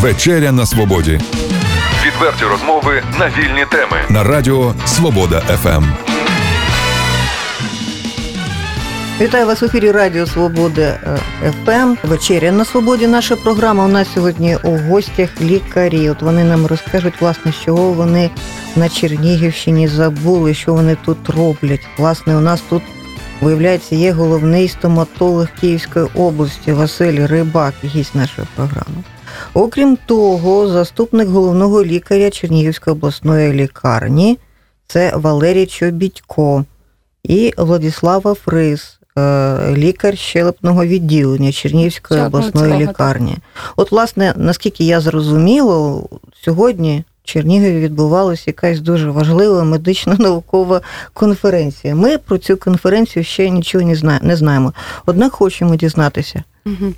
Вечеря на свободі. Відверті розмови на вільні теми на Радіо Свобода ФМ. Вітаю вас в ефірі Радіо Свобода ФМ. Вечеря на свободі. Наша програма. У нас сьогодні у гостях лікарі. От вони нам розкажуть, власне, що вони на Чернігівщині забули, що вони тут роблять. Власне, у нас тут виявляється є головний стоматолог Київської області Василь Рибак, гість нашої програми. Окрім того, заступник головного лікаря Чернігівської обласної лікарні це Валерій Чобідько і Владислава Фрис, е, лікар щелепного відділення Чернігівської обласної лікарні. От, власне, наскільки я зрозуміла, сьогодні в Чернігові відбувалася якась дуже важлива медично-наукова конференція. Ми про цю конференцію ще нічого не знаємо. Однак хочемо дізнатися. Угу.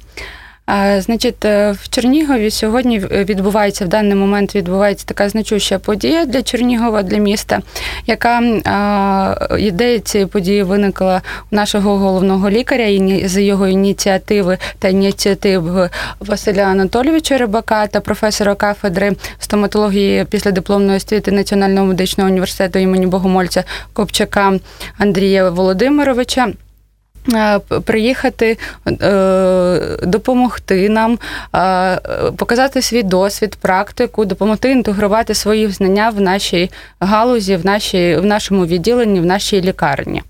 Значить, е, в Чернігові сьогодні відбувається в даний момент відбувається така значуща подія для Чернігова, для міста, яка ідея цієї події виникла у нашого головного лікаря з його ініціативи та ініціатив Василя Анатолійовича Рибака та професора кафедри стоматології після дипломної освіти Національного медичного університету імені Богомольця Копчака Андрія Володимировича. Е, приїхати, е, допомогти нам, е, показати свій досвід, практику, допомогти інтегрувати свої знання в нашій галузі, в нашій, в нашому відділенні, в нашій лікарні.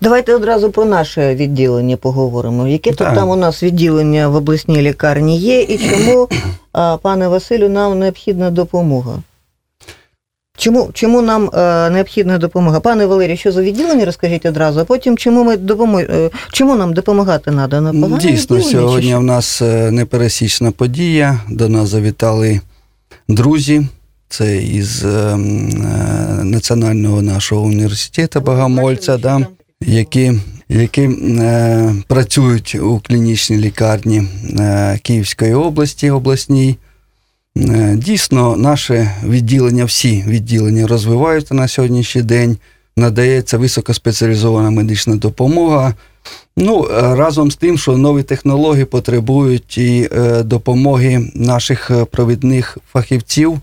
Давайте одразу про наше відділення поговоримо. Яке тут там у нас відділення в обласній лікарні є, і чому, пане Василю, нам необхідна допомога? Чому чому нам е, необхідна допомога? Пане Валерію, що за відділення, розкажіть одразу, а потім чому ми допомог... Е, чому нам допомагати треба? Дійсно, сьогодні в нас е, непересічна подія. До нас завітали друзі. Це із е, Національного нашого університету Богомольця, да, які які е, працюють у клінічній лікарні е, Київської області обласній. Е, дійсно, наше відділення, всі відділення розвиваються на сьогоднішній день, надається високоспеціалізована медична допомога. Ну, е, Разом з тим, що нові технології потребують і е, допомоги наших провідних фахівців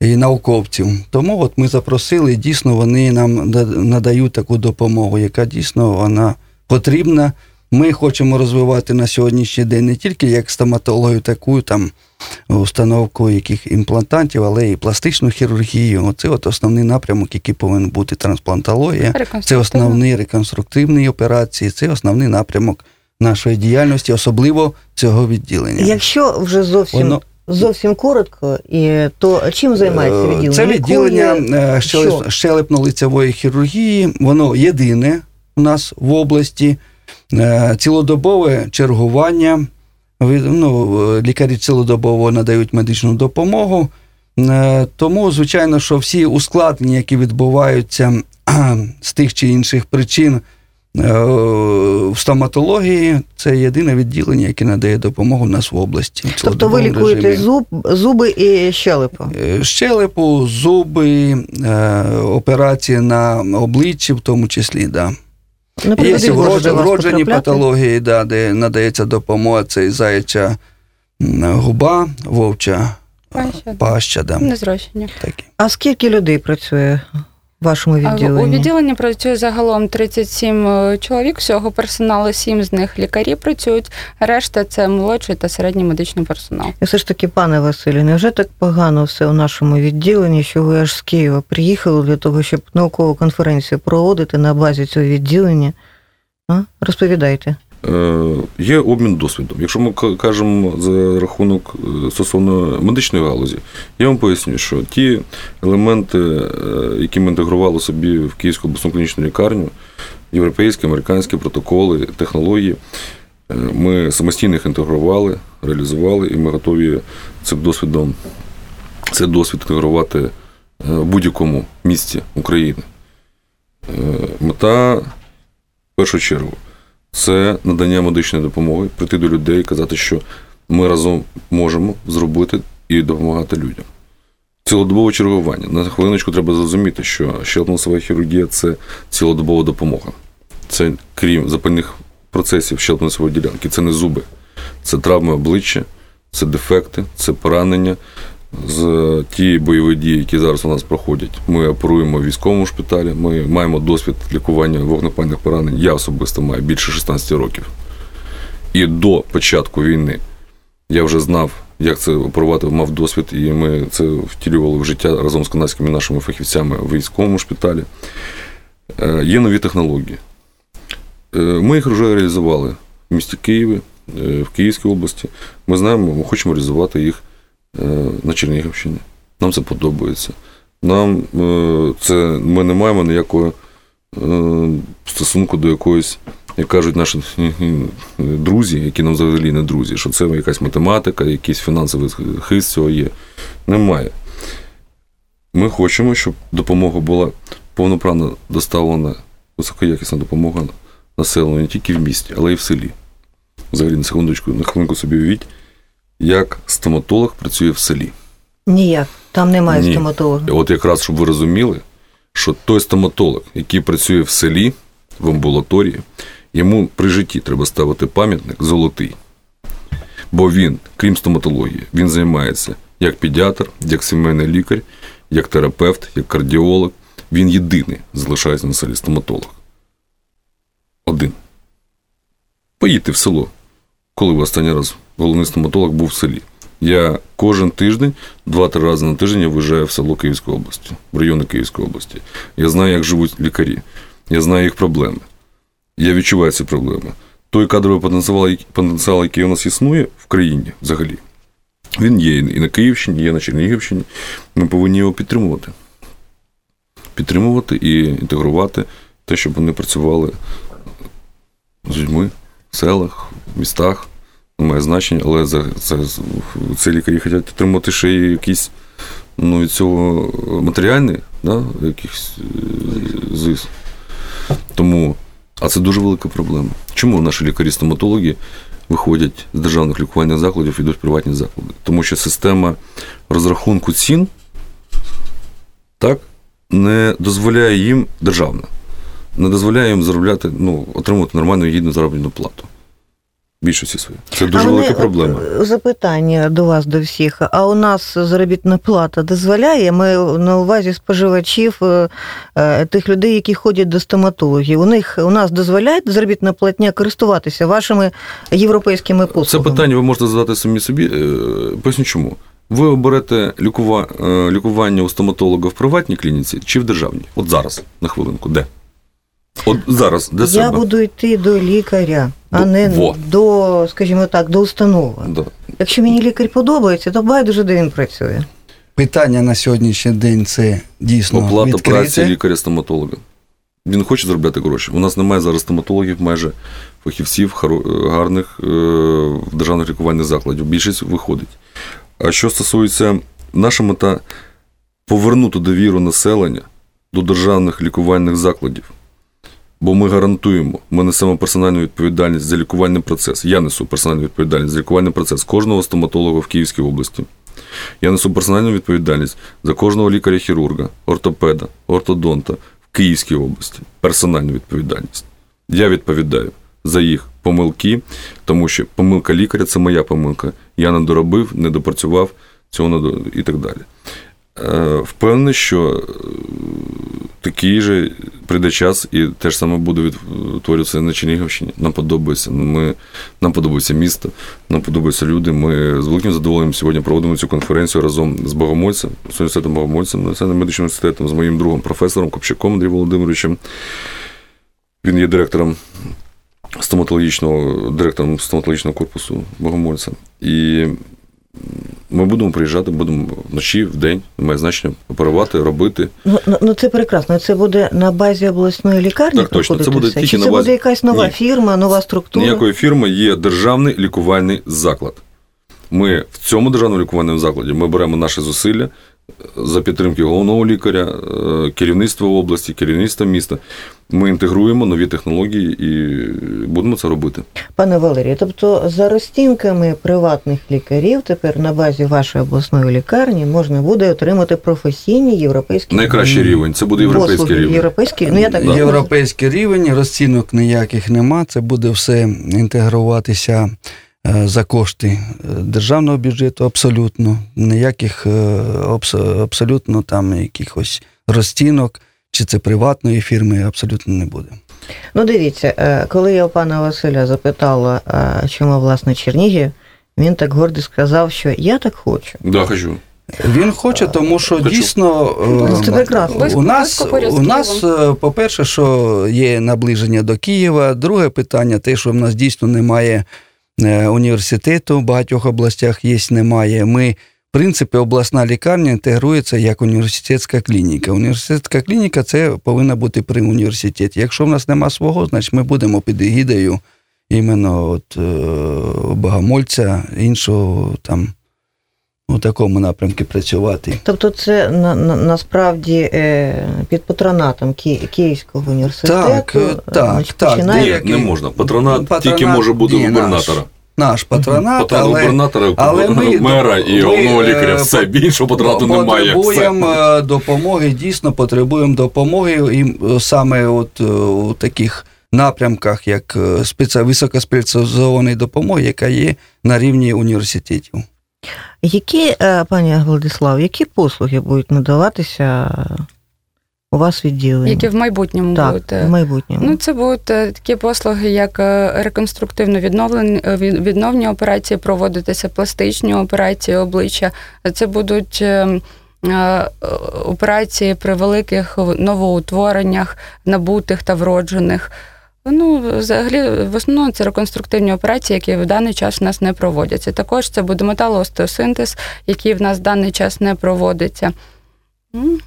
і науковців. Тому от ми запросили, і дійсно вони нам надають таку допомогу, яка дійсно вона потрібна. Ми хочемо розвивати на сьогоднішній день не тільки як стоматологію, таку там установку яких імплантантів, але і пластичну хірургію. Оце от основний напрямок, який повинен бути трансплантологія. Це основні реконструктивні операції, це основний напрямок нашої діяльності, особливо цього відділення. Якщо вже зовсім. Воно... Зовсім коротко, і то чим займається е, відділення? Це відділення е, щелепно-лицевої хірургії, воно єдине у нас в області. Е, цілодобове чергування. Ну, Лікарі цілодобово надають медичну допомогу. Е, тому, звичайно, що всі ускладнення, які відбуваються з тих чи інших причин е, в стоматології, це єдине відділення, яке надає допомогу в нас в області. Тобто ви лікуєте зуб, зуби і щелепу? Щелепу, зуби, операції на обличчі, в тому числі, так. Да. Ну, Є вроджені патології, да, де надається допомога, це заяча губа, вовча паща, паща да. Незрощення. А скільки людей працює вашому відділенні? У відділенні працює загалом 37 е, чоловік, всього персоналу, 7 з них лікарі працюють, решта це молодший та середній медичний персонал. І все ж таки, пане Василю, невже так погано все у нашому відділенні, що ви аж з Києва приїхали для того, щоб наукову конференцію проводити на базі цього відділення? А? Розповідайте. Е, є обмін досвідом. Якщо ми кажемо за рахунок е, стосовно медичної галузі, я вам поясню, що ті елементи, е, які ми інтегрували собі в Київську обласну клінічну лікарню, європейські, американські протоколи, технології, ми самостійно їх інтегрували, реалізували, і ми готові цим досвідом цей досвід інтегрувати в будь-якому місці України. Мета в першу чергу це надання медичної допомоги, прийти до людей і казати, що ми разом можемо зробити і допомагати людям. Цілодобове чергування. На хвилиночку треба зрозуміти, що щелепно хірургія це цілодобова допомога. Це крім запальних процесів щелепно ділянки, це не зуби, це травми обличчя, це дефекти, це поранення. З ті бойові дії, які зараз у нас проходять, ми оперуємо в військовому шпиталі. Ми маємо досвід лікування вогнепальних поранень. Я особисто маю більше 16 років. І до початку війни я вже знав, як це оперувати, мав досвід, і ми це втілювали в життя разом з канадськими нашими фахівцями в військовому шпиталі. Е, Є нові технології. Е, Ми їх вже реалізували в місті Києві, е, в Київській області. Ми знаємо, ми хочемо реалізувати їх е, на Чернігівщині. Нам це подобається. Нам е, це ми не маємо ніякого е, стосунку до якоїсь, як кажуть наші друзі, які нам взагалі не друзі, що це якась математика, якийсь фінансовий хист цього є. Немає. Ми хочемо, щоб допомога була повноправно доставлена, високоякісна допомога населенню не тільки в місті, але й в селі. Взагалі, на секундочку, на хвилинку собі уявіть, як стоматолог працює в селі. Ніяк. Там немає Ні. стоматолога. От якраз, щоб ви розуміли, що той стоматолог, який працює в селі, в амбулаторії, йому при житті треба ставити пам'ятник золотий. Бо він, крім стоматології, він займається як педіатр, як сімейний лікар, як терапевт, як кардіолог. Він єдиний залишається на селі стоматолог. Один. Поїдьте в село. Коли ви останній раз головний стоматолог був в селі. Я кожен тиждень, два-три рази на тиждень я виїжджаю в село Київської області, в райони Київської області. Я знаю, як живуть лікарі, я знаю їх проблеми. Я відчуваю ці проблеми. Той кадровий потенціал, потенціал, який у нас існує в країні взагалі, він є і на Київщині, є на Чернігівщині. Ми повинні його підтримувати. Підтримувати і інтегрувати те, щоб вони працювали з людьми в селах, в містах. Має значення, але за, за, ці лікарі хочуть отримати ще й якийсь ну, від цього матеріальний, да, якийсь е, зис. Тому, а це дуже велика проблема. Чому наші лікарі-стоматологи виходять з державних лікувальних закладів і йдуть в приватні заклади? Тому що система розрахунку цін так, не дозволяє їм державна, не дозволяє їм заробляти, ну, отримувати нормальну гідну заробітну плату. Більшості своїй. Це дуже А велика проблема. Запитання до вас, до всіх. А у нас заробітна плата дозволяє? Ми на увазі споживачів е, е, тих людей, які ходять до стоматологів. У них у нас дозволяє заробітна платня користуватися вашими європейськими послугами? Це питання ви можете задати самі собі. Е, Поясню чому. Ви оберете лікува... е, лікування у стоматолога в приватній клініці чи в державній? От зараз, на хвилинку, де? От зараз, де Я себе? буду йти до лікаря, а не во. до, скажімо так, до установи. Да. Якщо мені лікар подобається, то байдуже, де він працює. Питання на сьогоднішній день це дійсно Оплата праці лікаря-стоматолога. Він хоче заробляти гроші. У нас немає зараз стоматологів, майже фахівців хоро- гарних е, в державних лікувальних закладів. Більшість виходить. А що стосується наша мета повернути довіру населення до державних лікувальних закладів. Бо ми гарантуємо, ми несемо персональну відповідальність за лікувальний процес. Я несу персональну відповідальність за лікувальний процес кожного стоматолога в Київській області. Я несу персональну відповідальність за кожного лікаря-хірурга, ортопеда, ортодонта в Київській області. Персональну відповідальність. Я відповідаю за їх помилки, тому що помилка лікаря це моя помилка. Я не доробив, не допрацював цього і так далі. Е, Впевнений, що е, такий же прийде час, і те ж саме буде відтворюватися на Чернігівщині. Нам подобається. Ну, Ми, нам подобається місто, нам подобаються люди. Ми з великим задоволенням сьогодні проводимо цю конференцію разом з Богомольцем, з університетом Богомольцем, Національним медичним університетом, з моїм другом професором Копчаком Андрієм Володимировичем. Він є директором стоматологічного, директором стоматологічного корпусу Богомольця. І ми будемо приїжджати, будемо вночі, в день, має значення, оперувати, робити. Ну, ну, ну це прекрасно. Це буде на базі обласної лікарні Так, точно. Це буде все? тільки Чи на це буде якась нова Ні. фірма, нова структура? Ніякої фірми є державний лікувальний заклад. Ми в цьому державному лікувальному закладі ми беремо наші зусилля за підтримки головного лікаря, е, керівництва області, керівництва міста. Ми інтегруємо нові технології і будемо це робити. Пане Валерію, тобто за розцінками приватних лікарів тепер на базі вашої обласної лікарні можна буде отримати професійні європейські Найкращий рівень це буде європейський послуги. рівень. Європейські, ну я так Да. Європейський рівень, розцінок ніяких нема. Це буде все інтегруватися за кошти е, державного бюджету абсолютно, ніяких е, абсолютно там якихось розцінок, чи це приватної фірми, абсолютно не буде. Ну, дивіться, е, коли я у пана Василя запитала, е, чому власне Чернігів, він так гордо сказав, що я так хочу. Да, хочу. Він хоче, тому що Хочу. дійсно е, Це прекрасно. У нас, у нас, е, по-перше, що є наближення до Києва. Друге питання, те, що в нас дійсно немає е, університету в багатьох областях є, немає. Ми, в принципі, обласна лікарня інтегрується як університетська клініка. Університетська клініка це повинна бути при університеті. Якщо в нас нема свого, значить ми будемо під егідою іменно от, е, богомольця, іншого там. У такому напрямку працювати. Тобто, це на, на, насправді е, під патронатом Ки- Київського університету. Так, е, так, так, починає- Ні, не можна. Патронат, Патронат тільки може бути губернатора. Наш патронат, Патронат але, губернатора, але ми- мера і головного е, лікаря. Все, більшого патронату немає. потребуємо Все. е, допомоги, дійсно потребуємо допомоги і е, саме от е, у таких напрямках, як е, спеці... високоспеціалізованої допомоги, яка є на рівні університетів. Які, е, пані Владислав, які послуги будуть надаватися у вас відділення? Які в майбутньому так, будуть. е, в майбутньому? Ну, це будуть е, такі послуги, як реконструктивно відновлені відновні операції, проводитися пластичні операції обличчя. Це будуть операції при великих новоутвореннях, набутих та вроджених. Ну, взагалі, в основному це реконструктивні операції, які в даний час в нас не проводяться. Також це буде металоостеосинтез, який в нас в даний час не проводиться.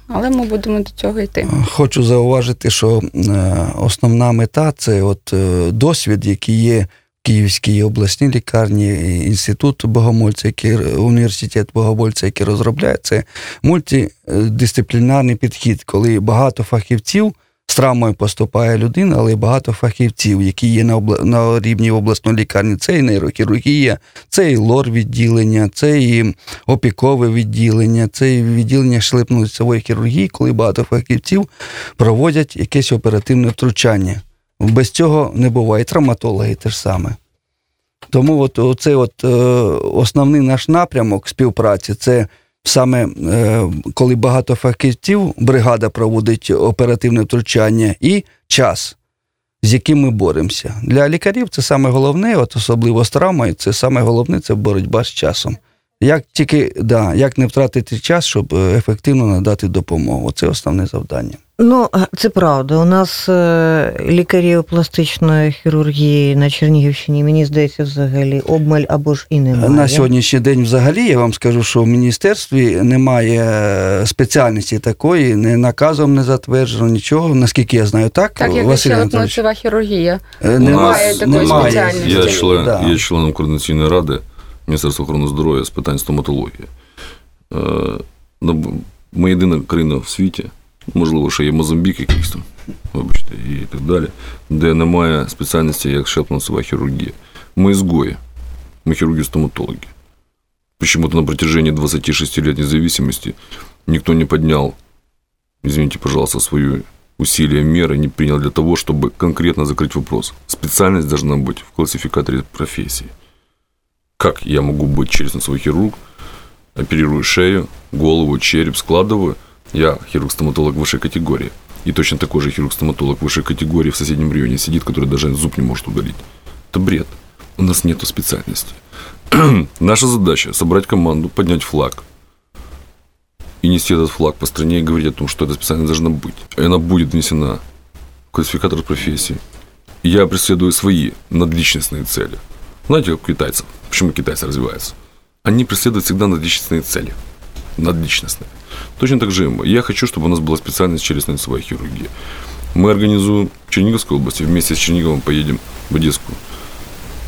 Але ми будемо до цього йти. Хочу зауважити, що е, основна мета це от е, досвід, який є в Київській обласній лікарні, інститут Богомольця, який університет Богомольця, який розробляє, це мультидисциплінарний підхід, коли багато фахівців. З травмою поступає людина, але багато фахівців, які є на, обла... на рівні обласної лікарні. Це і нейрохірургія, це і лор-відділення, це і опікове відділення, це і відділення шлепно-лицевої хірургії, коли багато фахівців проводять якесь оперативне втручання. Без цього не буває. Травматологи те ж саме. Тому от, оцей от, е, основний наш напрямок співпраці це саме е, коли багато фахівців, бригада проводить оперативне втручання і час, з яким ми боремося. Для лікарів це саме головне, от особливо з травмою, це саме головне це боротьба з часом. Як тільки да, як не втратити час, щоб е, ефективно надати допомогу. Це основне завдання. Ну, це правда. У нас е, лікарів пластичної хірургії на Чернігівщині, мені здається, взагалі обмаль або ж і немає. На сьогоднішній день, взагалі, я вам скажу, що в міністерстві немає е, спеціальності такої, не наказом не затверджено нічого, наскільки я знаю, так, Так як Василь Анатолійович? щелепно-лицева хірургія. Е, Немає такої немає. спеціальності. Я член, Да. я членом координаційної ради Міністерства охорони здоров'я з питань стоматології. Ну, Ми єдина країна в світі, можливо, ще є Мозамбік якийсь там, вибачте, і так далі, де немає спеціальності як щелепно-лицева хірургія. Мы изгои. Мы хирурги-стоматологи. Почему-то на протяжении 26 лет независимости никто не поднял, извините, пожалуйста, свою усилия, меры не принял для того, чтобы конкретно закрыть вопрос. Специальность должна быть в классификаторе профессии. Как я могу быть челюстно-носовой хирург, оперирую шею, голову, череп, складываю. я хирург-стоматолог высшей категории. И точно такой же хирург-стоматолог высшей категории в соседнем районе сидит, который даже зуб не может удалить. Это бред. У нас нету специальности. Наша задача – собрать команду, поднять флаг и нести этот флаг по стране и говорить о том, что эта специальность должна быть. И она будет внесена в классификатор профессии. И я преследую свои надличностные цели. Знаете, как у китайцев? Почему китайцы развиваются? Они преследуют всегда надличностные цели. Надличностные. Точно так же. Я хочу, чтобы у нас была специальность челюстно-лицевая хирургия. Мы организуем в Черниговской области, вместе с Черниговым поедем в Одесскую,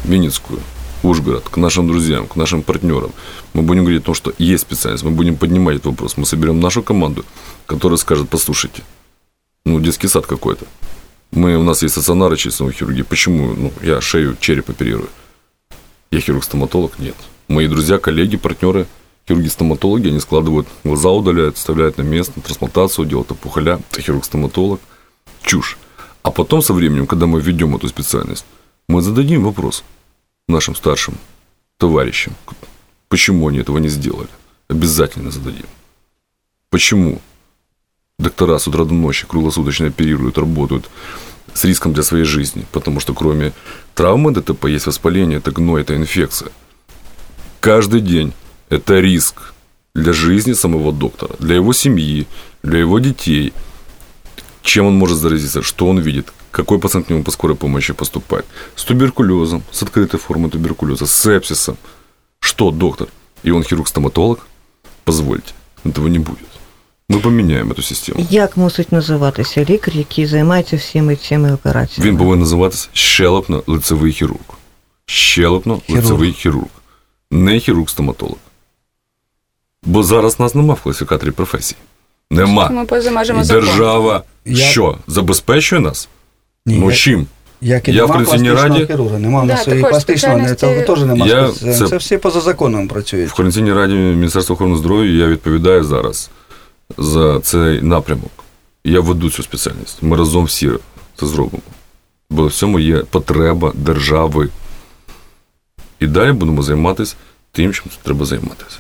Винницкую, Ужгород, к нашим друзьям, к нашим партнерам. Мы будем говорить о том, что есть специальность, мы будем поднимать этот вопрос. Мы соберем нашу команду, которая скажет, послушайте, ну, детский сад какой-то. Мы, у нас есть стационары челюстной хирургии. Почему? Ну, я шею, череп оперирую. Я хирург-стоматолог? Нет. Мои друзья, коллеги, партнеры, хирурги-стоматологи, они складывают глаза, удаляют, вставляют на место, трансплантацию делают, опухоля. Это хирург-стоматолог. Чушь. А потом, со временем, когда мы введем эту специальность, мы зададим вопрос нашим старшим товарищам, почему они этого не сделали. Обязательно зададим. Почему доктора с утра до ночи круглосуточно оперируют, работают с риском для своей жизни? Потому что кроме травмы ДТП есть воспаление, это гной, это инфекция. Каждый день это риск для жизни самого доктора, для его семьи, для его детей. Чем он может заразиться, что он видит, какой пациент к нему по скорой помощи поступает. С туберкулезом, с открытой формой туберкулеза, с сепсисом. Что, доктор? И он хирург-стоматолог? Позвольте, этого не будет. Ми поміняємо цю систему. Як мусить називатися лікар, який займається всіми цими операціями? Він повинен називатися щелепно-лицевий хірург. Щелепно-лицевий хірург. Не хірург-стоматолог. Бо зараз нас нема в класифікаторі професій. Нема. Ми поза межами держава Я- що? Забезпечує нас? Ні, ну я- чим? Як і Я в нема Координаційній пластичного раді- хірурга, нема в Да, нас і також пластичного, не- спеціальності- це теж нема. Я- це- Це всі поза законом працюють. В Координаційній раді Міністерства охорони здоров'я я відповідаю зараз за цей напрямок. Я веду цю спеціальність. Ми разом всі це зробимо. Бо в цьому є потреба держави. І далі будемо займатися тим, чим треба займатися.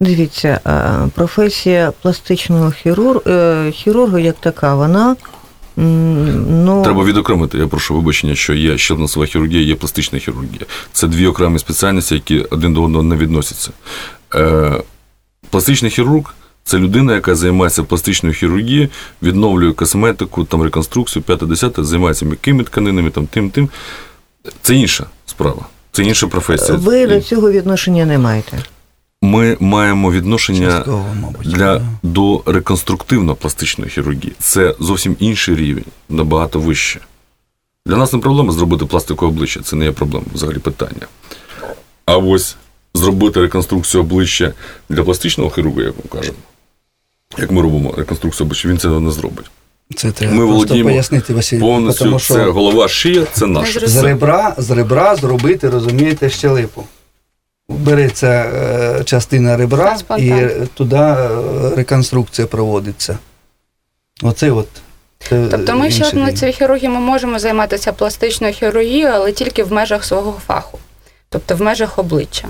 Дивіться, е, професія пластичного хірург, е, хірурга як така, вона ну, Треба відокремити, я прошу вибачення, що є щелепно хірургія, є пластична хірургія. Це дві окремі спеціальності, які один до одного не відносяться. Е, пластичний хірург це людина, яка займається пластичною хірургією, відновлює косметику, там реконструкцію, 5-10, займається м'якими тканинами, там тим, тим. Це інша справа. Це інша професія. ви до цього відношення не маєте. Ми маємо відношення Частково, мабуть. для да. до реконструктивно-пластичної хірургії. Це зовсім інший рівень, набагато вище. Для нас не проблема зробити пластику обличчя, це не є проблема, взагалі питання. А ось зробити реконструкцію обличчя для пластичного хірурга, як ми кажемо. Як ми робимо реконструкцію обличчя, він це не зробить. Це треба Ми володіємо пояснити, Василь. Повністю тому що це голова, шия, це наше. З ребра, з ребра зробити, розумієте, щелепу. Береться е, частина ребра і туди е, реконструкція проводиться. Оце от. Тобто ми ще цій хірургії ми можемо займатися пластичною хірургією, але тільки в межах свого фаху, тобто в межах обличчя.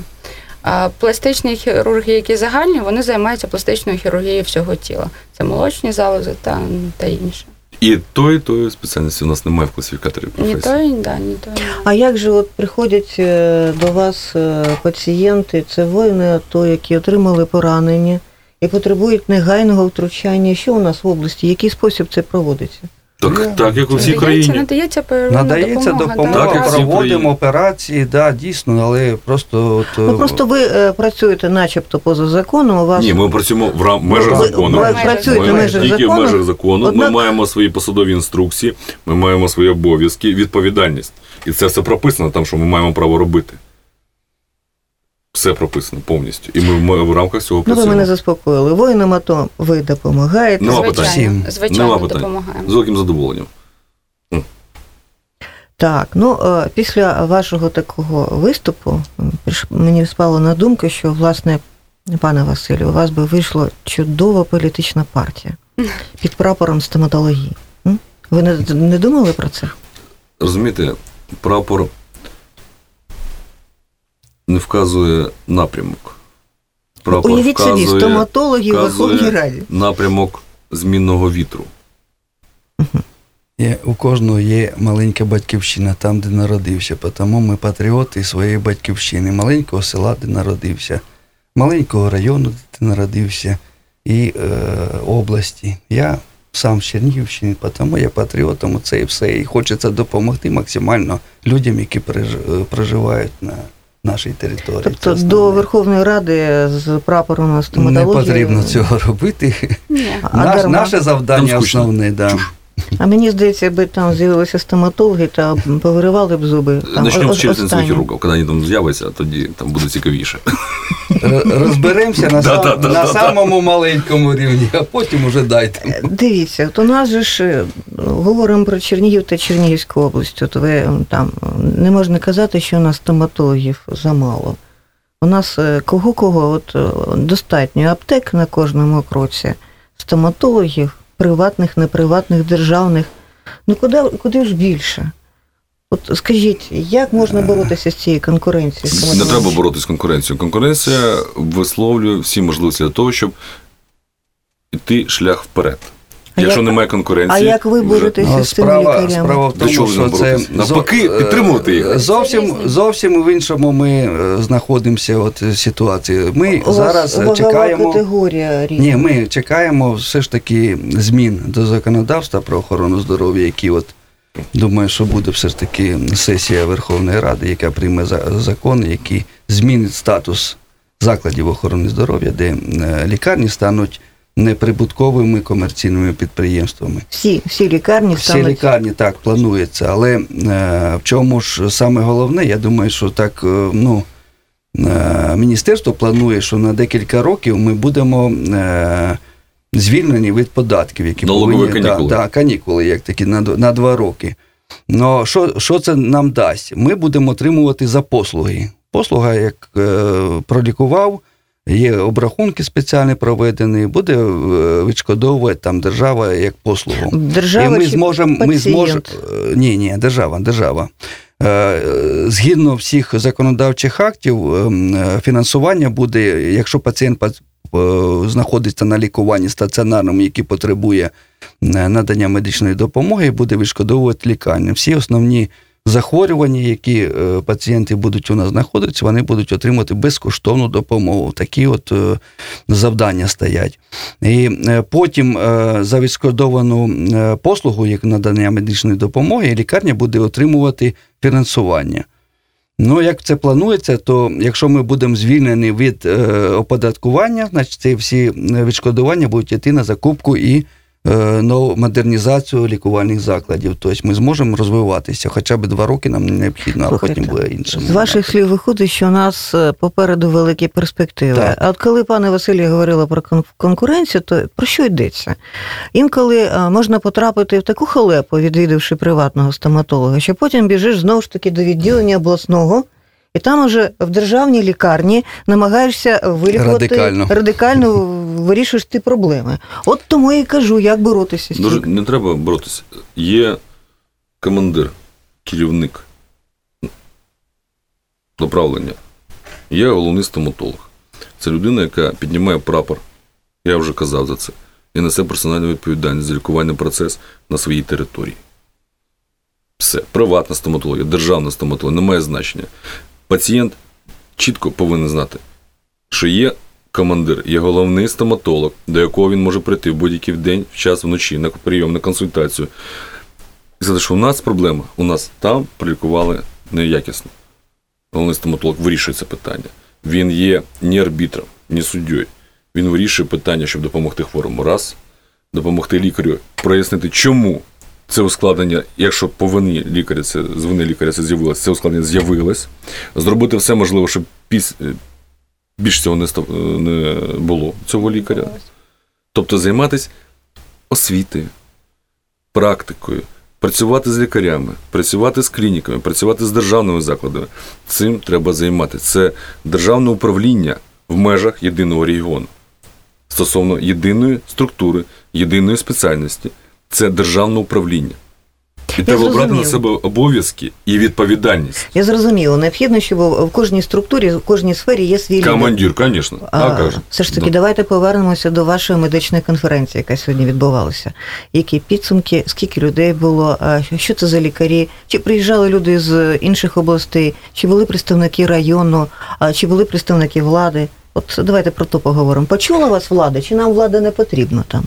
А пластичні хірурги, які загальні, вони займаються пластичною хірургією всього тіла. Це молочні залози та, та інше. І тої, тої спеціальності у нас немає в класифікаторі Ні тої, да, ні тої. А як же от приходять е, до вас е, пацієнти, це воїни АТО, які отримали поранення і потребують негайного втручання? Що у нас в області? Який спосіб це проводиться? Так, так, як у всій країні. надається первинна Надається допомога, Так, проводимо операції, да, дійсно, але просто от, Ну просто ви е, працюєте, начебто, поза законом. У вас Ні, ми працюємо в рам- межах ви, закону. ви Ми працюєте Ми межах тільки закону. в межах закону. Однак- Ми маємо свої посадові інструкції, ми маємо свої обов'язки, відповідальність. І це все прописано там, що ми маємо право робити. Все прописано повністю. І ми, ми в рамках цього Ну, ви мене заспокоїли. Воїнам АТО ви допомагаєте. Нема питань. Звичайно, Всім. звичайно Нема питань. допомагаємо. З великим задоволенням. Так, ну е, після вашого такого виступу мені спало на думку, що власне, пане Василю, у вас би вийшла чудова політична партія під прапором стоматології. Ви не, не думали про це? Розумієте, прапор не вказує напрямок. Прапор Уявіть собі, вказує стоматологи в вказує Верховній Раді. напрямок змінного вітру. Є, у кожного є маленька батьківщина, там, де народився. Тому ми патріоти своєї батьківщини, маленького села, де народився, маленького району, де ти народився, і е, області. Я сам з Чернігівщини, тому я патріот, тому це і все. І хочеться допомогти максимально людям, які е, проживають на нашій території. Тобто Це до. Верховної Ради з прапором стоматології... не потрібно цього робити. Ні. Наш, наше завдання основне, да. Чуш. А мені здається, якби там з'явилися стоматологи та повиривали б зуби. Там, Начнемо з челюстних останнє. хірургів. Коли вони там з'являться, тоді там буде цікавіше. Розберемося на, сам- на самому маленькому рівні, а потім уже дайте. Дивіться, от у нас же ж е, говоримо про Чернігів та Чернігівську область. От ви там не можна казати, що у нас стоматологів замало. У нас е, кого-кого от е, достатньо аптек на кожному кроці, стоматологів, приватних, неприватних, державних. Ну куди, куди ж більше? От скажіть, як можна боротися з цією конкуренцією? Не треба боротися з конкуренцією. Конкуренція висловлює всі можливості для того, щоб йти шлях вперед. А Якщо як- немає конкуренції, А як ви боретеся Ну, з цими справа, лікарями? справа в тому, ви що це? Навпаки, зо- підтримувати їх. е, Зовсім, зовсім в іншому ми е, знаходимося от е, ситуації. Ми вас зараз е, чекаємо. категорія різна. Ні, ми чекаємо все ж таки змін до законодавства про охорону здоров'я, які от думаю, що буде все ж таки сесія Верховної Ради, яка прийме за- закон, який змінить статус закладів охорони здоров'я, де е, лікарні стануть неприбутковими комерційними підприємствами. Всі, всі лікарні Всі стануть лікарні так планується, але е, в чому ж саме головне, я думаю, що так, е, ну, е, міністерство планує, що на декілька років ми будемо е, звільнені від податків, які Налогові повинні канікули. Да, да, канікули, як такі на, на два роки. Ну, що, що це нам дасть? Ми будемо отримувати за послуги. Послуга, як е, пролікував, є обрахунки спеціальні проведені, буде е, відшкодовувати там держава як послугу. держава І ми зможемо, ми зможемо. Ні, ні, держава, держава. Е, е, Згідно всіх законодавчих актів, ем, е, фінансування буде, якщо пацієнт е, знаходиться на лікуванні стаціонарному, який потребує е, надання медичної допомоги, буде відшкодовувати лікарня. Всі основні захворювання, які е, пацієнти будуть у нас знаходитися, вони будуть отримати безкоштовну допомогу. Такі от е, завдання стоять. І е, потім за відшкодовану послугу, як надання медичної допомоги, лікарня буде отримувати фінансування. Ну, як це планується, то якщо ми будемо звільнені від оподаткування, значить ці всі відшкодування будуть йти на закупку і нову модернізацію лікувальних закладів. Тобто ми зможемо розвиватися. Хоча б два роки нам не необхідно, а потім буде інше. З ваших слів виходить, що у нас е, попереду великі перспективи. Так. А от коли пане Василій говорила про кон- конкуренцію, то про що йдеться? Інколи е, можна потрапити в таку халепу, відвідавши приватного стоматолога, що потім біжиш знову ж таки до відділення обласного. І там уже в державній лікарні намагаєшся вилікувати Радикально. радикально вирішуєш ті проблеми. От тому я і кажу, як боротися з цим. не треба боротися. Є командир, керівник направлення, є головний стоматолог. Це людина, яка піднімає прапор, я вже казав за це, і несе персональну відповідальність за лікувальний процес на своїй території. Все, приватна стоматологія, державна стоматологія, не має значення. Пацієнт чітко повинен знати, що є командир, є головний стоматолог, до якого він може прийти в будь-який день, в час вночі, на прийом, на консультацію. І сказати, що у нас проблема, у нас там прилікували неякісно. Головний стоматолог вирішує це питання. Він є не арбітром, не суддєю. Він вирішує питання, щоб допомогти хворому раз, допомогти лікарю прояснити, чому це ускладнення, якщо по вині лікаря це з вини лікаря це з'явилось, це ускладнення з'явилось, зробити все можливе, щоб піс, більш цього не, став- не було цього лікаря. Тобто займатися освітою, практикою, працювати з лікарями, працювати з клініками, працювати з державними закладами. Цим треба займатися. Це державне управління в межах єдиного регіону стосовно єдиної структури, єдиної спеціальності. Це державне управління. І треба брати на себе обов'язки і відповідальність. Я зрозуміла, необхідно, щоб в кожній структурі, в кожній сфері є свій лідер. Командир, звісно. А, А, все ж таки, Да. давайте повернемося до вашої медичної конференції, яка сьогодні відбувалася. Які підсумки, скільки людей було, що це за лікарі? Чи приїжджали люди з інших областей, чи були представники району, чи були представники влади? От давайте про то поговоримо. Почула вас влада, чи нам влада не потрібна там?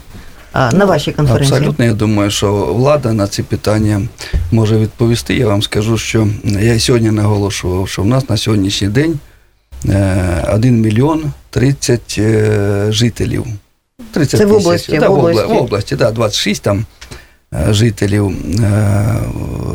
А, на вашій конференції? Абсолютно, я думаю, що влада на ці питання може відповісти. Я вам скажу, що я сьогодні наголошував, що в нас на сьогоднішній день е, 1 мільйон 30 е, жителів. 30 Це в області, Да, в в області. в області да, 26 там е, жителів. Е,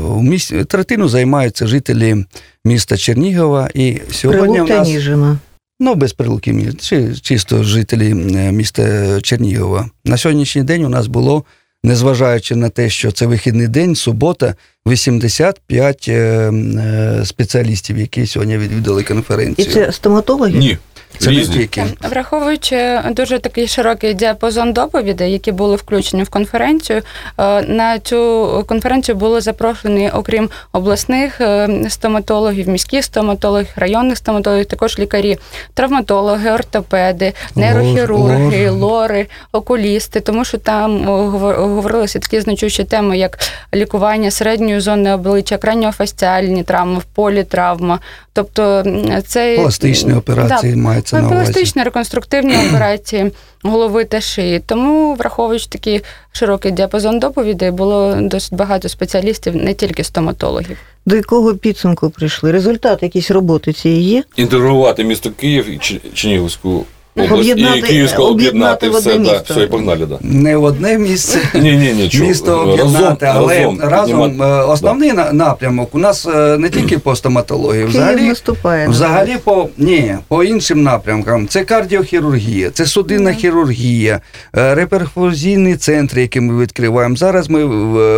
У місті, третину займаються жителі міста Чернігова. І сьогодні Прилук в нас Ніжина. Ну, без прилуки, чи, чисто жителі е, міста Чернігова. На сьогоднішній день у нас було, незважаючи на те, що це вихідний день, субота, 85 е, е, спеціалістів, які сьогодні відвідали конференцію. І це стоматологи? Ні. Це не тільки. Враховуючи дуже такий широкий діапазон доповідей, які були включені в конференцію, е, на цю конференцію були запрошені, окрім обласних е, стоматологів, міських стоматологів, районних стоматологів, також лікарі, травматологи, ортопеди, нейрохірурги, лори, окулісти, тому що там говорилися такі значущі теми, як лікування середньої зони обличчя, краніофасціальні травми, політравма. Тобто це Пластичні операції Да, мається на увазі. Пластичні реконструктивні операції голови та шиї. Тому, враховуючи такий широкий діапазон доповідей, було досить багато спеціалістів, не тільки стоматологів. До якого підсумку прийшли? Результат якісь роботи цієї є? Інтегрувати місто Київ і Чернігівську область і Київську об'єднати об'єднати в одне все, да, все, і погнали, да. Не в одне місце. Ні, ні, ні. Місто об'єднати, але разом, піднімати. е, основний на- напрямок у нас е, не тільки по стоматології, взагалі, наступає. взагалі по, ні, по іншим напрямкам. Це кардіохірургія, це судинна хірургія, е, реперфузійні центри, які ми відкриваємо. Зараз ми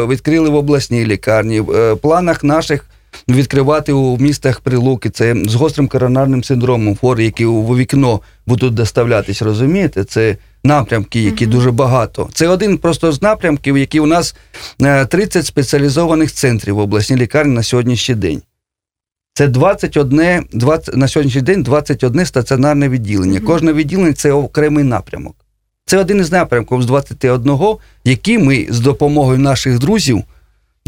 відкрили в обласній лікарні. В планах наших відкривати у містах Прилуки. Це з гострим коронарним синдромом, хворі, які у вікно будуть доставлятись, розумієте? Це напрямки, які дуже багато. Це один просто з напрямків, які у нас е, 30 спеціалізованих центрів в обласній лікарні на сьогоднішній день. Це 21, 20, на сьогоднішній день 21 стаціонарне відділення. Кожне відділення це окремий напрямок. Це один із напрямків з 21, які ми з допомогою наших друзів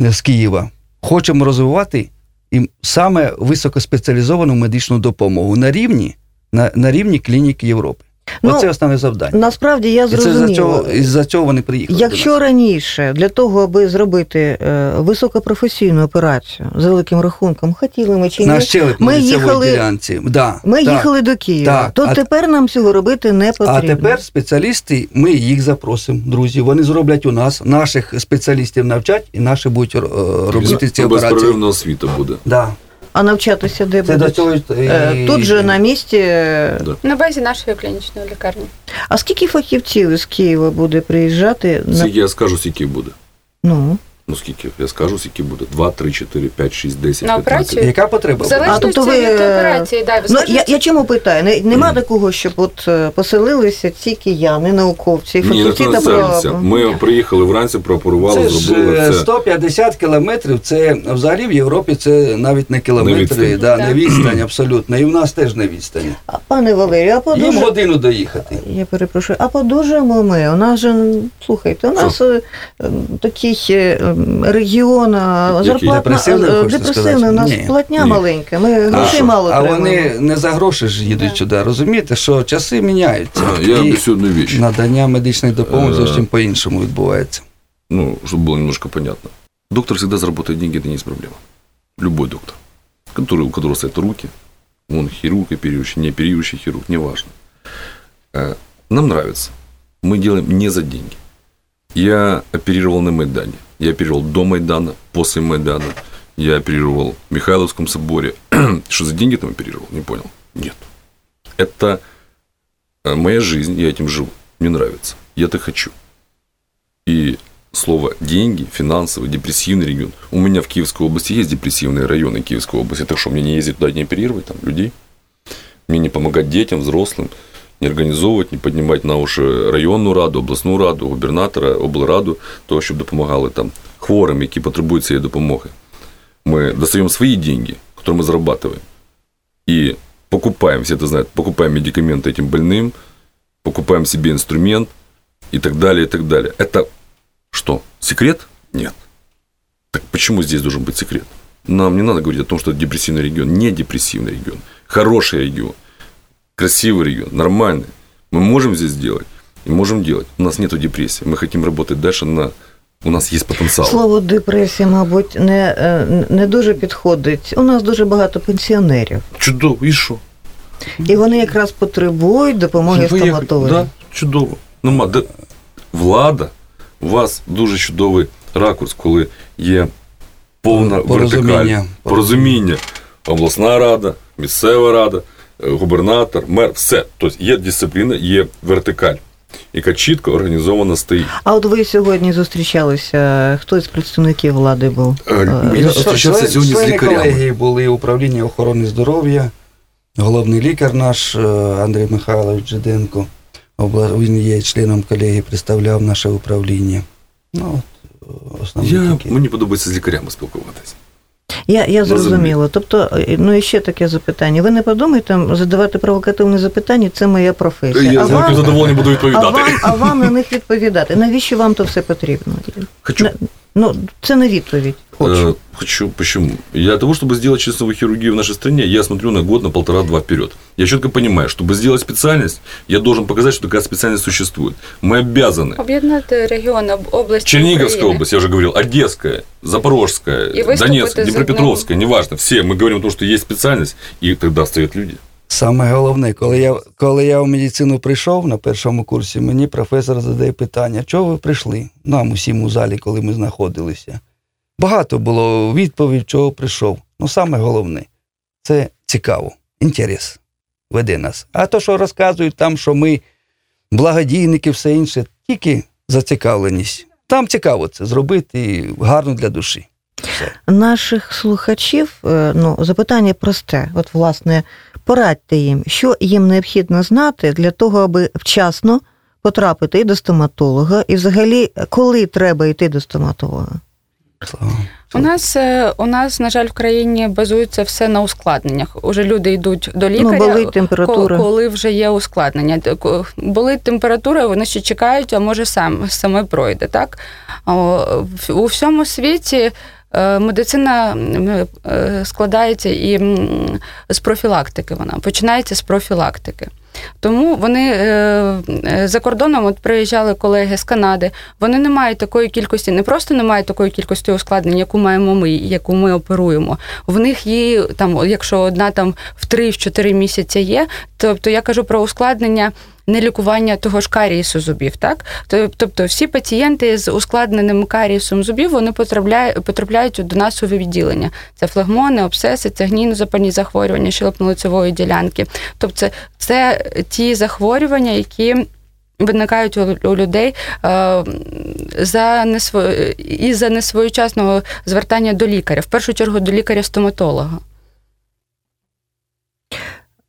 е, з Києва хочемо розвивати і саме високоспеціалізовану медичну допомогу на рівні, на, на рівні клініки Європи. Ну, Оце основне завдання. Насправді я І це за цього, і за цього вони приїхали. до Якщо нас. раніше для того, аби зробити е, високопрофесійну операцію з великим рахунком, хотіли ми чи ні, ми їхали- ділянці. Да, ми так. їхали до Києва, Так, то а- тепер нам цього робити не А тепер спеціалісти, ми їх запросимо, друзі. Вони зроблять у нас, наших спеціалістів навчать, і наші будуть е, робити ці операції. Безперервна освіта буде. Да. А навчатися де Це до будуть? цього Е, і- Тут же на місці. е, Да. На базі нашої клінічної лікарні. А скільки фахівців із Києва буде приїжджати на Скільки я скажу, скільки буде. ну Ну скільки? Я скажу, скільки буде. 2, 3, 4, 5, 6, 10, На 15. операцію? Яка потреба? В буде? залежності А, тобто ви, від операції, да, ну я, я чому питаю? Не, нема такого, щоб от е, поселилися ці кияни, науковці, Ні, фахівці не та селимося. про Ми приїхали вранці, прооперували, Це ж зробили е, все. 150 кілометрів. Це взагалі в Європі це навіть не кілометри, відстань. да, не відстань абсолютно. І в нас теж не відстань. А, пане Валерію, а Їм годину доїхати. Я перепрошую, а подужаємо ми. У нас же, слухайте, у нас е, е, такий е, м, регіон, а Який? зарплатна, Депресивний, е, хочете депресивний, сказати? у нас Ні, платня ні. маленька, ми грошей що? мало а отримуємо. вони не за гроші ж їдуть Да. сюди. Розумієте, що часи міняються. А, Я І объясню одну вещь. надання медичної допомоги Е. зовсім по-іншому відбувається. Ну, чтобы было немножко понятно. Доктор всегда заработает деньги, это не есть проблема. Любой доктор, который, у которого стоят руки, он хирург, оперирующий, не оперирующий хирург, неважно. Э, Нам нравится. Мы делаем не за деньги. Я оперировал на Майдане. Я оперировал до Майдана, после Майдана. Я оперировал в Михайловском соборе. Что за деньги там оперировал? Не понял. Нет. Это э, моя жизнь, я этим живу. Мне нравится. Я это хочу. И слово деньги, финансовый, депрессивный регион. У меня в Киевской области есть депрессивные районы Киевской области. Так что мне не ездить туда, не оперировать там людей? Мне не помогать детям, взрослым, не організовувати, не піднімати на уші районну раду, обласну раду, губернатора, облраду, того, щоб допомагали там хворим, які потребують цієї допомоги. Ми достаємо свої деньги, які ми зарабатываем, і покупаем, все это знают, покупаем медикаменты этим больным, покупаем себе инструмент и так далее, и так далее. Это что, секрет? Нет. Так почему здесь должен быть секрет? Нам не надо говорить о том, что это депрессивный регион. Не депрессивный регион. Хороший регион. Красивый регион. Нормальный. Мы можем здесь сделать. И можем делать. У нас нет депрессии. Мы хотим работать дальше на... У нас есть потенциал. Слово депресія, мабуть, не, е, не дуже підходить. У нас дуже багато пенсіонерів, Чудово. І що? і вони якраз потребують допомоги Ви як- стоматологів. Да, чудово. Ну, ма- де- влада, у вас дуже чудовий ракурс, коли є повна Порозуміння. вертикаль, порозуміння. Обласна рада, місцева рада, е, губернатор, мер, все. Тобто є дисципліна, є вертикаль, яка чітко організовано стоїть. А от ви сьогодні зустрічалися, хто із представників влади був? Я зустрічався сьогодні з лікарями. колегії були управління охорони здоров'я, головний лікар наш е, Андрій Михайлович Жиденко. Обла- Він є членом колегії, представляв наше управління. Ну, от, е, основні Я, такі. мені подобається з лікарями спілкуватися. Я, я зрозуміла. Тобто, е, ну і ще таке запитання. Ви не подумайте задавати провокативні запитання, це моя професія. Я а, вам, задоволенням буду а, відповідати. вам, а вам на них відповідати. Навіщо вам то все потрібно? Хочу. Ну, це не відповідь. Хочу. Э, Хочу. Почему? Я того, чтобы сделать чувствовую хирургию в нашей стране, я смотрю на год, на полтора-два вперед. Я четко понимаю, чтобы сделать специальность, я должен показать, что такая специальность существует. Мы обязаны. Об'єднати регіон об- області Черниговская України. область, я уже говорил, Одесская, Запорожская, И выступы Донецкая, ты Днепропетровская, неважно. Все мы говорим о том, что есть специальность, и тогда стоят люди. Саме головне, коли я, коли я в медицину прийшов на першому курсі, мені професор задає питання, чого ви прийшли? Нам усім у залі, коли ми знаходилися. Багато було відповідь, чого прийшов. Ну, саме головне, це цікаво, інтерес веде нас. А то, що розказують там, що ми благодійники, все інше, тільки зацікавленість. Там цікаво це зробити і гарно для душі. Все. Наших слухачів е, ну, запитання просте. От, власне, порадьте їм, що їм необхідно знати для того, аби вчасно потрапити і до стоматолога, і взагалі, коли треба йти до стоматолога. Слава. У нас е, у нас, на жаль, в країні базується все на ускладненнях. Уже люди йдуть до лікаря, Ну, болить температура. коли вже є ускладнення. Болить температура, вони ще чекають, а може сам саме пройде. Так в- у всьому світі. е, Медицина е, складається і з профілактики. Вона починається з профілактики. Тому вони е, е, за кордоном от приїжджали колеги з Канади. Вони не мають такої кількості, не просто не мають такої кількості ускладнень, яку маємо ми, яку ми оперуємо. В них її там, якщо одна там в 3-4 місяці є. Тобто я кажу про ускладнення. Не лікування того ж карієсу зубів, так тобто всі пацієнти з ускладненим карієсом зубів вони потрапляють, потрапляють до нас у відділення. Це флегмони, обсеси, це гнійно-запальні захворювання щелепно-лицевої ділянки. Тобто це ті захворювання, які виникають у, людей е, за несво... із-за несвоєчасного звертання до лікаря, в першу чергу до лікаря-стоматолога.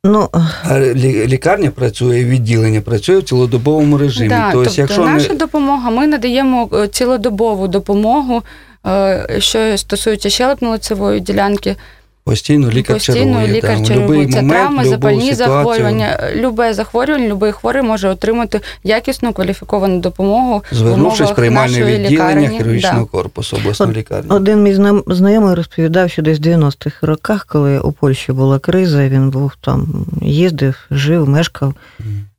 Ну, А лікарня працює, відділення працює в цілодобовому режимі. Да, тобто, тобто якщо наша не... допомога, ми надаємо е, цілодобову допомогу, е, що стосується щелепно-лицевої ділянки, постійно лікар постійно чергує. лікар там, чергує. Це момент, травми, запальні ситуацію. захворювання. Любе захворювання, любий хворий може отримати якісну кваліфіковану допомогу. Звернувшись в приймальне відділення лікарні. хірургічного Да. корпусу обласної лікарні. Один мій знайомий розповідав, що десь в 90-х роках, коли у Польщі була криза, він був там, їздив, жив, мешкав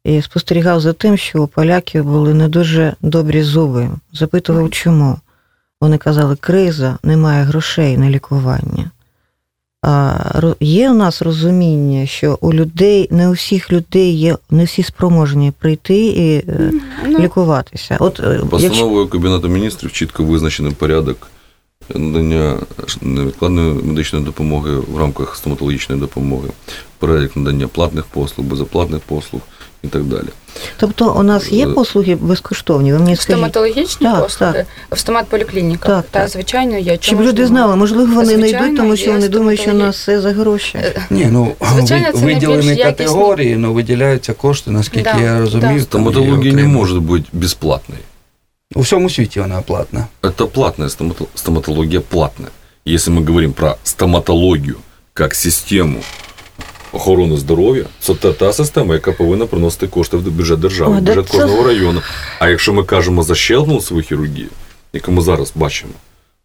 і спостерігав за тим, що у поляків були не дуже добрі зуби. Запитував, чому. Вони казали, криза, немає грошей на лікування. Є у нас розуміння, що у людей, не у всіх людей є, не всі спроможні прийти і е, Ну, лікуватися. От постановою якщо Постановою Кабінету міністрів чітко визначений порядок надання невідкладної медичної допомоги в рамках стоматологічної допомоги, порядок надання платних послуг, безоплатних послуг і так далі. Тобто у нас є послуги безкоштовні? Ви мені скажіть, Стоматологічні Так, послуги в стомат-поліклініках. Так, Та, так. звичайно, є. щоб Чому ж люди ні? знали, можливо, вони не Звичайно, йдуть, тому що є вони думають, що у стоматологі- нас все за гроші. Е, Ні, ну Звичайно, ви- це найбільш виділені якісні. категорії, ну виділяються кошти, наскільки Да, я розумію. да. там є Стоматология не окремо. может быть бесплатной. У всьому світі вона платна. Это платная стомато- стоматология платная. Если мы говорим про стоматологію как систему охорони здоров'я, це та, та система, яка повинна приносити кошти в бюджет держави, в бюджет це- кожного району. А якщо ми кажемо за щелкнувцеву хірургію, яку ми зараз бачимо,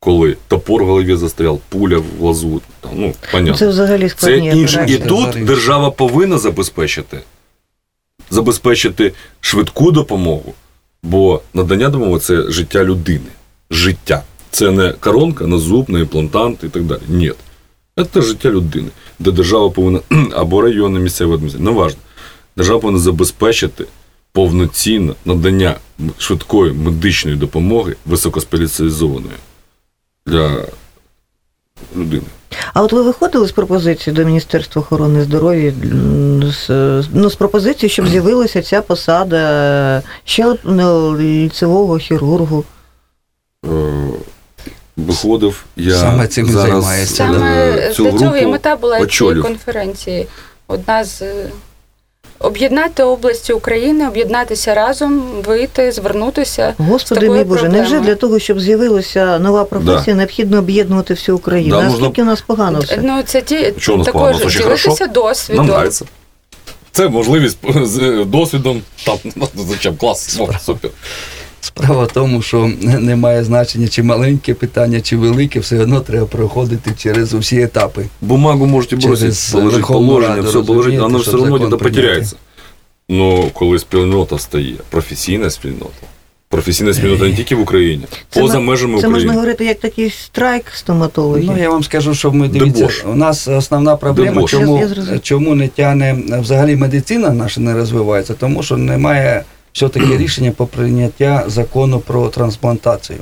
коли топор в голові застрял, пуля в глазу, там, ну, понятно. Це взагалі Це інше. І тут взагалі. держава повинна забезпечити, забезпечити швидку допомогу, бо надання допомоги це життя людини. Життя. Це не коронка, не зуб, не імплантант і так далі. Ні. Це життя людини, де держава повинна або районна місцева адміністрація, неважно. Держава повинна забезпечити повноцінне надання швидкої медичної допомоги високоспеціалізованої для людини. А от ви виходили з пропозиції до Міністерства охорони здоров'я з, ну, з пропозицією, щоб з'явилася ця посада ще одного ліцевого хірургу. Виходив, я Саме цим зараз займається, е, Саме цю для цього і мета була цієї конференції. одна з е, об'єднати області України, об'єднатися разом, вийти, звернутися. Господи такою мій Боже, невже для того, щоб з'явилася нова професія, необхідно об'єднувати всю Україну? Да, а можна- у нас погано все? Ну, це ті нас також погано? Це ще ділитися досвідом. Нам. Це можливість з е, досвідом. Там ну, зачем клас, супер. Справа в тому, що немає значення, чи маленьке питання, чи велике, все одно треба проходити через усі етапи. Бумагу можете Через бросить, положення, все положить, розумієте, воно все одно закон потеряється. Ну, коли спільнота стає, професійна спільнота. Професійна спільнота не тільки в Україні, поза мо- межами це можна говорити як такий страйк стоматологів. Ну, я вам скажу, що ми дивіться, Дебош. у нас основна проблема, Дебош. чому, чому не тягне взагалі медицина наша не розвивається, тому що немає все-таки рішення по прийняття закону про трансплантацію.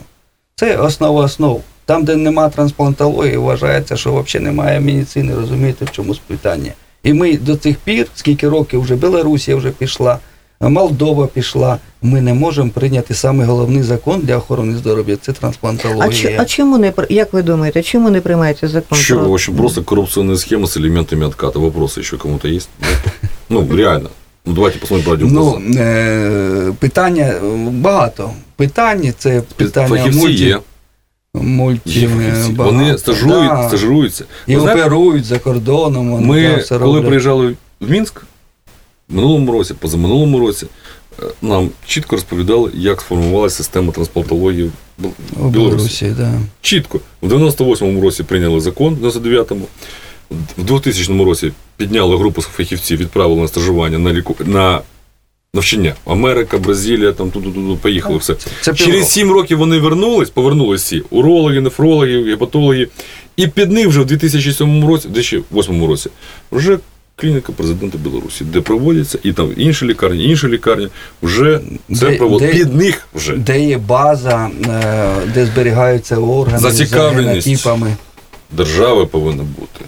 Це основа основ. Там, де нема трансплантології, вважається, що взагалі немає медицини, розумієте, в чому питання. І ми до цих пір, скільки років вже Білорусія вже пішла, Молдова пішла, ми не можемо прийняти саме головний закон для охорони здоров'я це А, трансплантологія. чи, а чому не як ви думаєте, чому не приймається закон? Что, про- очень просто коррупционная схема с элементами отката. Вопросы еще кому-то есть? Ну, реально. Ну, давайте посмотрим правде Ну, е, питання багато. Питання це питання Фахівці мульті, є. мульті багато. Вони стажують, Да. стажируються. І знаєте, оперують за кордоном. Вони Ми, все коли приїжджали в Мінськ, в минулому році, позаминулому році, е, нам чітко розповідали, як сформувалася система трансплантології в Білорусі. Білорусі, да. Чітко. В 98-му році прийняли закон, в 99-му. В 2000 році підняли групу фахівців, відправили на стажування на ліку... на навчання. Америка, Бразилія, там туди поїхали все. Це. Через 7 років вони вернулись, повернулись всі урологи, нефрологи, гепатологи. І під них вже в 2007 році, в 2008 році, вже клініка президента Білорусі, де проводяться, і там інші лікарні, інші лікарні, вже це Де- проводять. де- Під них вже. Де є база, е, де зберігаються органи за Зацікавленість. генотипами. Держава повинна бути.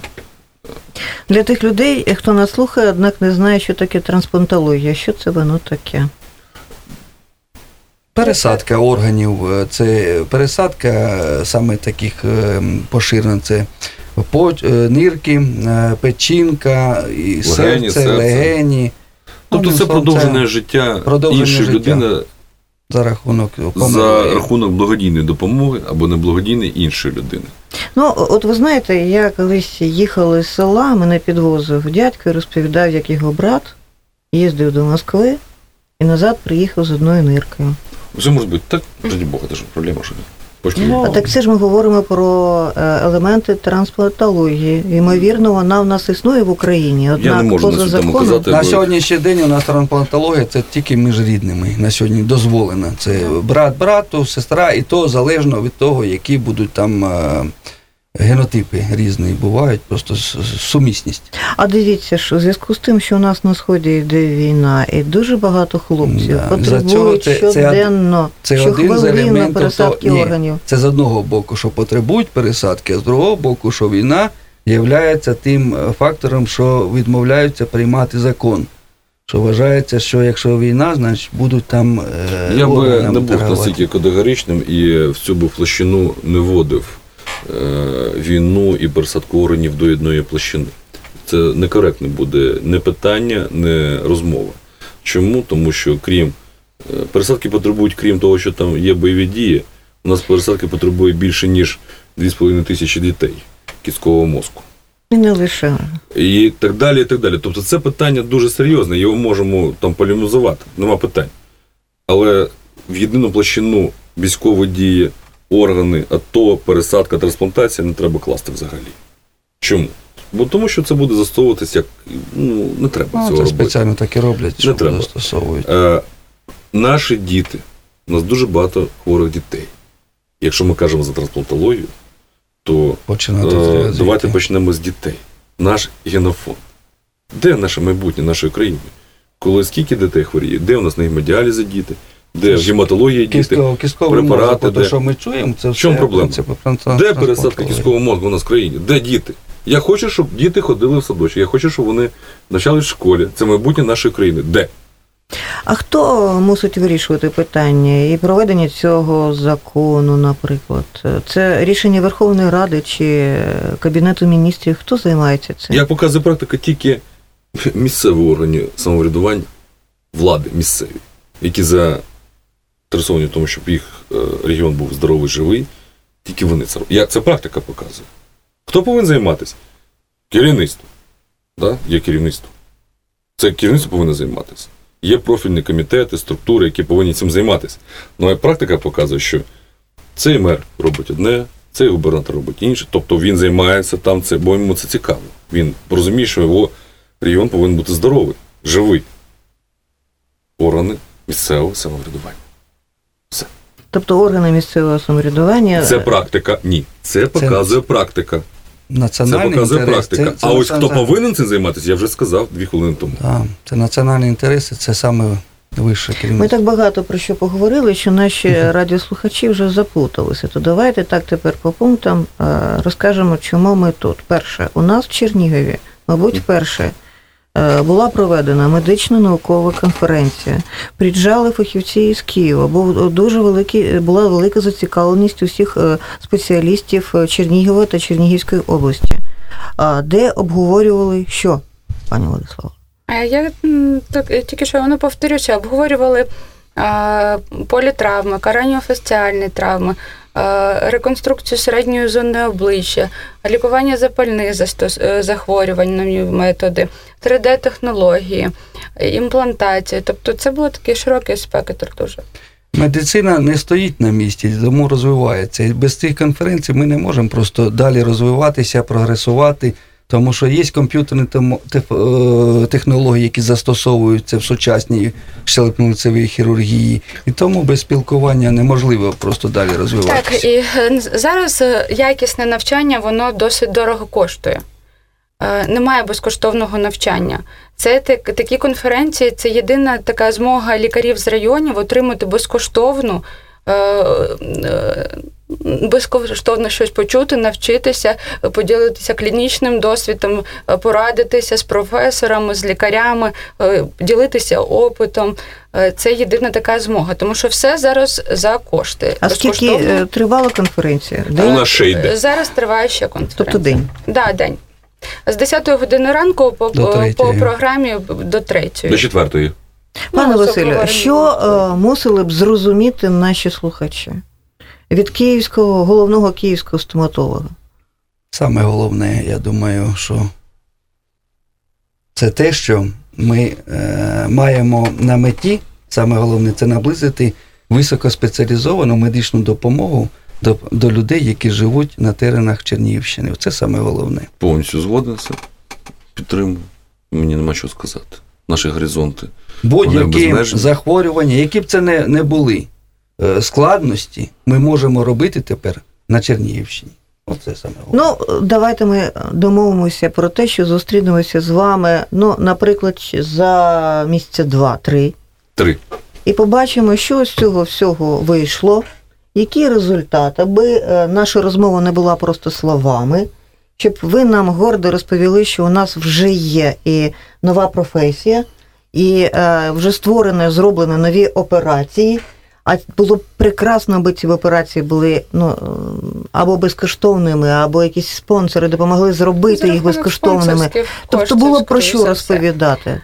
Для тих людей, хто нас слухає, однак не знає, що таке трансплантологія. Що це воно таке? Пересадка органів, е, це пересадка е, саме таких е, поширена, це е, нирки, е, печінка, і серце, серце. легені. Тобто це словом, продовження життя іншої людини за рахунок за рахунок благодійної допомоги або неблагодійної іншої людини. Ну, от ви знаєте, я колись їхала з села, мене підвозив дядько і розповідав, як його брат їздив до Москви і назад приїхав з одною ниркою. Все може бути так, ради Бога, це ж проблема, що Почти. Ну, А так це ж ми говоримо про е, елементи трансплантології. Ймовірно, вона в нас існує в Україні. Однак Я не можу поза на законом. казати. На бо- сьогоднішній день у нас трансплантологія це тільки між рідними. На сьогодні дозволена. Це брат брату, сестра, і то залежно від того, які будуть там е, генотипи різні бувають, просто сумісність. А дивіться, що у зв'язку з тим, що у нас на сході йде війна, і дуже багато хлопців Да. За цього потребують це- це щоденно, це один з щохвилинно елементів пересадки то- ні. органів. Це з одного боку, що потребують пересадки, а з другого боку, що війна є тим е, фактором, що відмовляються приймати закон. Що вважається, що якщо війна, значить будуть там. е, Я би не був настільки категоричним і в цю би площину не вводив е, війну і пересадку органів до одної площини. Це некоректно буде не питання, не розмова. Чому? Тому що крім е, пересадки потребують, крім того, що там є бойові дії, у нас пересадки потребує більше, ніж 2,5 тисячі дітей кісткового мозку. І не лише. І так далі, і так далі. Тобто це питання дуже серйозне, його можемо там полемізувати, нема питань. Але в єдину площину військові дії, органи, АТО, пересадка, трансплантація не треба класти взагалі. Чому? Бо тому що це буде застосовуватися як ну, не треба Ну, цього це робити. спеціально так і роблять, що треба. застосовують. Е, наші діти, у нас дуже багато хворих дітей. Якщо ми кажемо за трансплантологію, то Починати Е, Давайте почнемо з дітей. Наш генофонд. Де наше майбутнє нашої країни? Коли скільки дітей хворіє? Де у нас на гемодіалізі діти? Де в гематології діти? Кістково, кістковий препарати, мозок, то, де? що ми чуємо, це В все чому проблема? принципи тран- Де пересадка кісткового мозку у нас в країні? Де діти? Я хочу, щоб діти ходили в садочок. Я хочу, щоб вони навчались в школі. Це майбутнє нашої країни. Де? А хто мусить вирішувати питання і проведення цього закону, наприклад? Це рішення Верховної Ради чи Кабінету міністрів? Хто займається цим? Як показує практика, тільки місцеві органи самоврядування влади місцеві, які заінтересовані в тому, щоб їх е, регіон був здоровий, живий, тільки вони це роблять. Я- Це практика показує. Хто повинен займатися? Керівництво. Да? Є керівництво. Це керівництво повинно займатися. Є профільні комітети, структури, які повинні цим займатися. Ну практика показує, що цей мер робить одне, цей губернатор робить інше. Тобто він займається там це, бо йому це цікаво. Він розуміє, що його регіон повинен бути здоровий, живий. Органи місцевого самоврядування. Тобто органи місцевого самоврядування. Це практика. Ні. Це показує практика. Це показує інтерес. практика. це- це а ось хто повинен цим займатися, я вже сказав дві хвилини тому. Так, це національні інтереси, це саме вище Ми так багато про що поговорили, що наші радіослухачі вже заплуталися. То давайте так тепер по пунктам е, розкажемо, чому ми тут. Перше, у нас в Чернігові, мабуть, перше. Е, Була проведена медично-наукова конференція. Приїжджали фахівці із Києва. Був дуже великий, була велика зацікавленість усіх е, спеціалістів е, Чернігова та Чернігівської області, де обговорювали що, пані Владислава? Я так, е, тільки що воно повторюся, обговорювали політравми, караніофасціальні травми, реконструкцію середньої зони обличчя, лікування запальних е, захворювань, нові методи, 3D-технології, імплантація. Тобто це було такий широкий спектр дуже. Медицина не стоїть на місці, тому розвивається. І без цих конференцій ми не можемо просто далі розвиватися, прогресувати, тому що є комп'ютерні е, технології, які застосовуються в сучасній щелепно-лицевій хірургії. І тому без спілкування неможливо просто далі розвиватися. Так, і е, зараз е, якісне навчання воно досить дорого коштує. Немає безкоштовного навчання. Це так- такі конференції, це єдина така змога лікарів з районів отримати безкоштовну. Безкоштовно щось почути, навчитися, поділитися клінічним досвідом, порадитися з професорами, з лікарями, е, ділитися опитом. Е, Це єдина така змога, тому що все зараз за кошти. А скільки е, тривала конференція? А у нас ще йде. Зараз триває ще конференція. Тобто день. Да, день. З 10 години ранку по, До по програмі до 3. До четвертої. Пане Ну, Василю, що мусили б зрозуміти наші слухачі від київського головного київського стоматолога? Саме головне, я думаю, що це те, що ми е, маємо на меті, саме головне, це наблизити високоспеціалізовану медичну допомогу до, до людей, які живуть на теренах Чернігівщини. Це саме головне. Повністю згоден це. Підтримую. Мені нема що сказати. Наші горизонти. Будь-які захворювання, які б це не, не були складності, ми можемо робити тепер на Чернігівщині. Оце саме. Ну, давайте ми домовимося про те, що зустрінемося з вами, ну, наприклад, за місяця два-три, Три. і побачимо, що з цього всього вийшло, які результати, аби е, наша розмова не була просто словами, щоб ви нам гордо розповіли, що у нас вже є і нова професія, і е, вже створено, зроблено нові операції. А було б прекрасно, аби ці операції були ну, або безкоштовними, або якісь спонсори допомогли зробити їх безкоштовними. Тобто було б про що розповідати.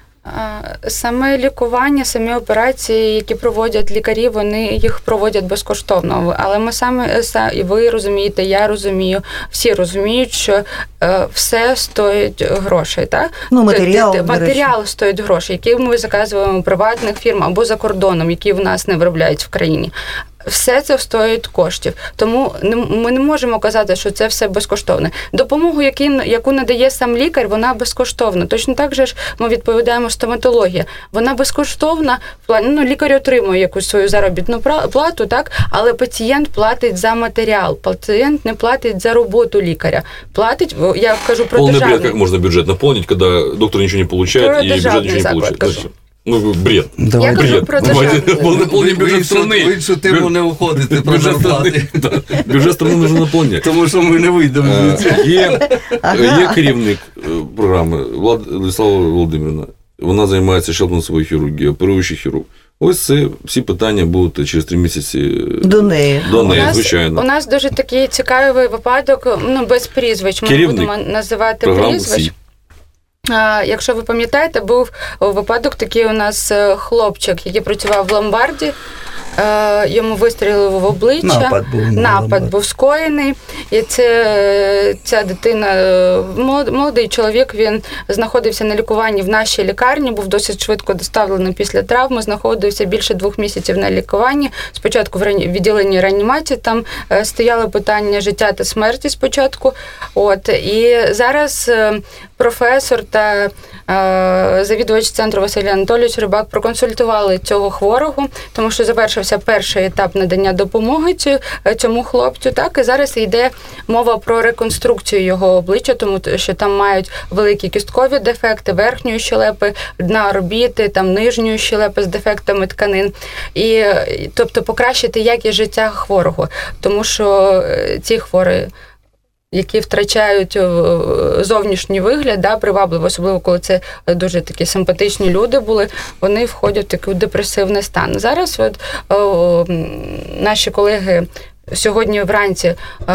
Саме лікування, самі операції, які проводять лікарі, вони їх проводять безкоштовно. Але ми саме са- і ви розумієте, я розумію, всі розуміють, що е, все стоїть грошей. Так? Ну, матеріал, матеріал стоїть грошей, які ми заказуємо у приватних фірм або за кордоном, які в нас не виробляють в країні. Все це стоїть коштів, тому ми не можемо казати, що це все безкоштовне. Допомогу, яку надає сам лікар, вона безкоштовна. Точно так же ж ми відповідаємо стоматологія. Вона безкоштовна ну, лікар отримує якусь свою заробітну плату, так але пацієнт платить за матеріал. Пацієнт не платить за роботу лікаря. Платить, я кажу про Полный бред, державний. как можно бюджет наполнить, когда доктор ничего не получает Про и бюджет ничего не. Зачем? Ну, бред. Давайте. кажу Бред. про Давайте державний. полный, полный бюджет іншу- страны. в іншу тему не уходити про Бюджет зарплати. страны, да. бюджет страны нужно наполнять. Тому що ми не вийдемо. Е, звідси. Є, Ага. є керівник е, програми Влад- Владислава Володимирівна. Вона займається щелепно-носовою хірургією, оперуючий хірург. Ось це всі питання будуть через три місяці е, До неї. до У неї, нас, звичайно. у нас дуже такий цікавий випадок, ну без прізвищ. Ми Керівник будемо називати Програм прізвищ. Якщо ви пам'ятаєте, був випадок такий у нас е, хлопчик, який працював в ломбарді. Е, йому вистрілили в обличчя. Напад був напад був скоєний. І це ця дитина, е, молодий чоловік, він знаходився на лікуванні в нашій лікарні, був досить швидко доставлений після травми, знаходився більше двох місяців на лікуванні. Спочатку в відділенні реанімації там е, стояло питання життя та смерті спочатку. От І зараз професор та завідувач центру Василій Анатолійович Рибак проконсультували цього хворого, тому що завершився перший етап надання допомоги цьому хлопцю. Так і зараз йде мова про реконструкцію його обличчя, тому що там мають великі кісткові дефекти, верхньої щелепи, дна орбіти, там нижньої щелепи з дефектами тканин, і тобто покращити якість життя хворого, тому що е, ці хворі які втрачають е, зовнішній вигляд, да, привабливо, особливо коли це дуже такі симпатичні люди були, вони входять в такий депресивний стан. Зараз от, о, наші колеги. Сьогодні вранці е,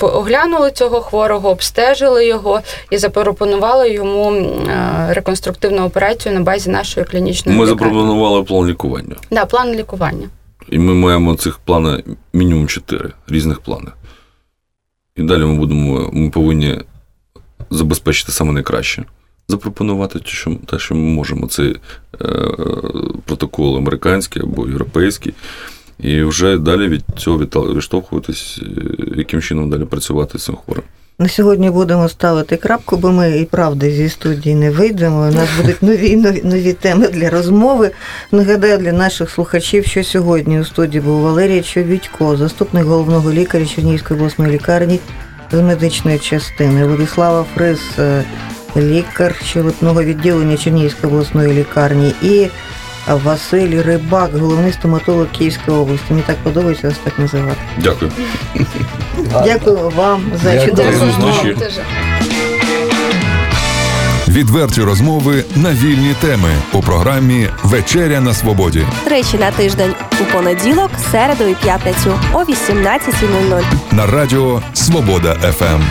оглянули цього хворого, обстежили його і запропонували йому е, реконструктивну операцію на базі нашої клінічної. Ми лікарні. запропонували план лікування. Так, да, план лікування. І ми маємо цих плани мінімум чотири різних плани. І далі ми будемо, ми повинні забезпечити саме найкраще. Запропонувати те, що те, що ми можемо. Це е, протокол американський або європейський. І вже далі від цього відштовхуватись, е, яким чином далі працювати з цим хворим. На сьогодні будемо ставити крапку, бо ми і правда зі студії не вийдемо. У нас будуть нові нові, нові теми для розмови. Нагадаю для наших слухачів, що сьогодні у студії був Валерій Човідько, заступник головного лікаря Чернігівської обласної лікарні з медичної частини. Владислава Фрис, е, лікар щелепного відділення Чернігівської обласної лікарні. і Василь Рибак, головний стоматолог Київської області. Мені так подобається вас так називати. Дякую. Дякую вам за чудову розмову. Відверті розмови на вільні теми у програмі Вечеря на Свободі. Тричі на тиждень у понеділок, середу і п'ятницю о 18.00. На радіо Свобода ФМ.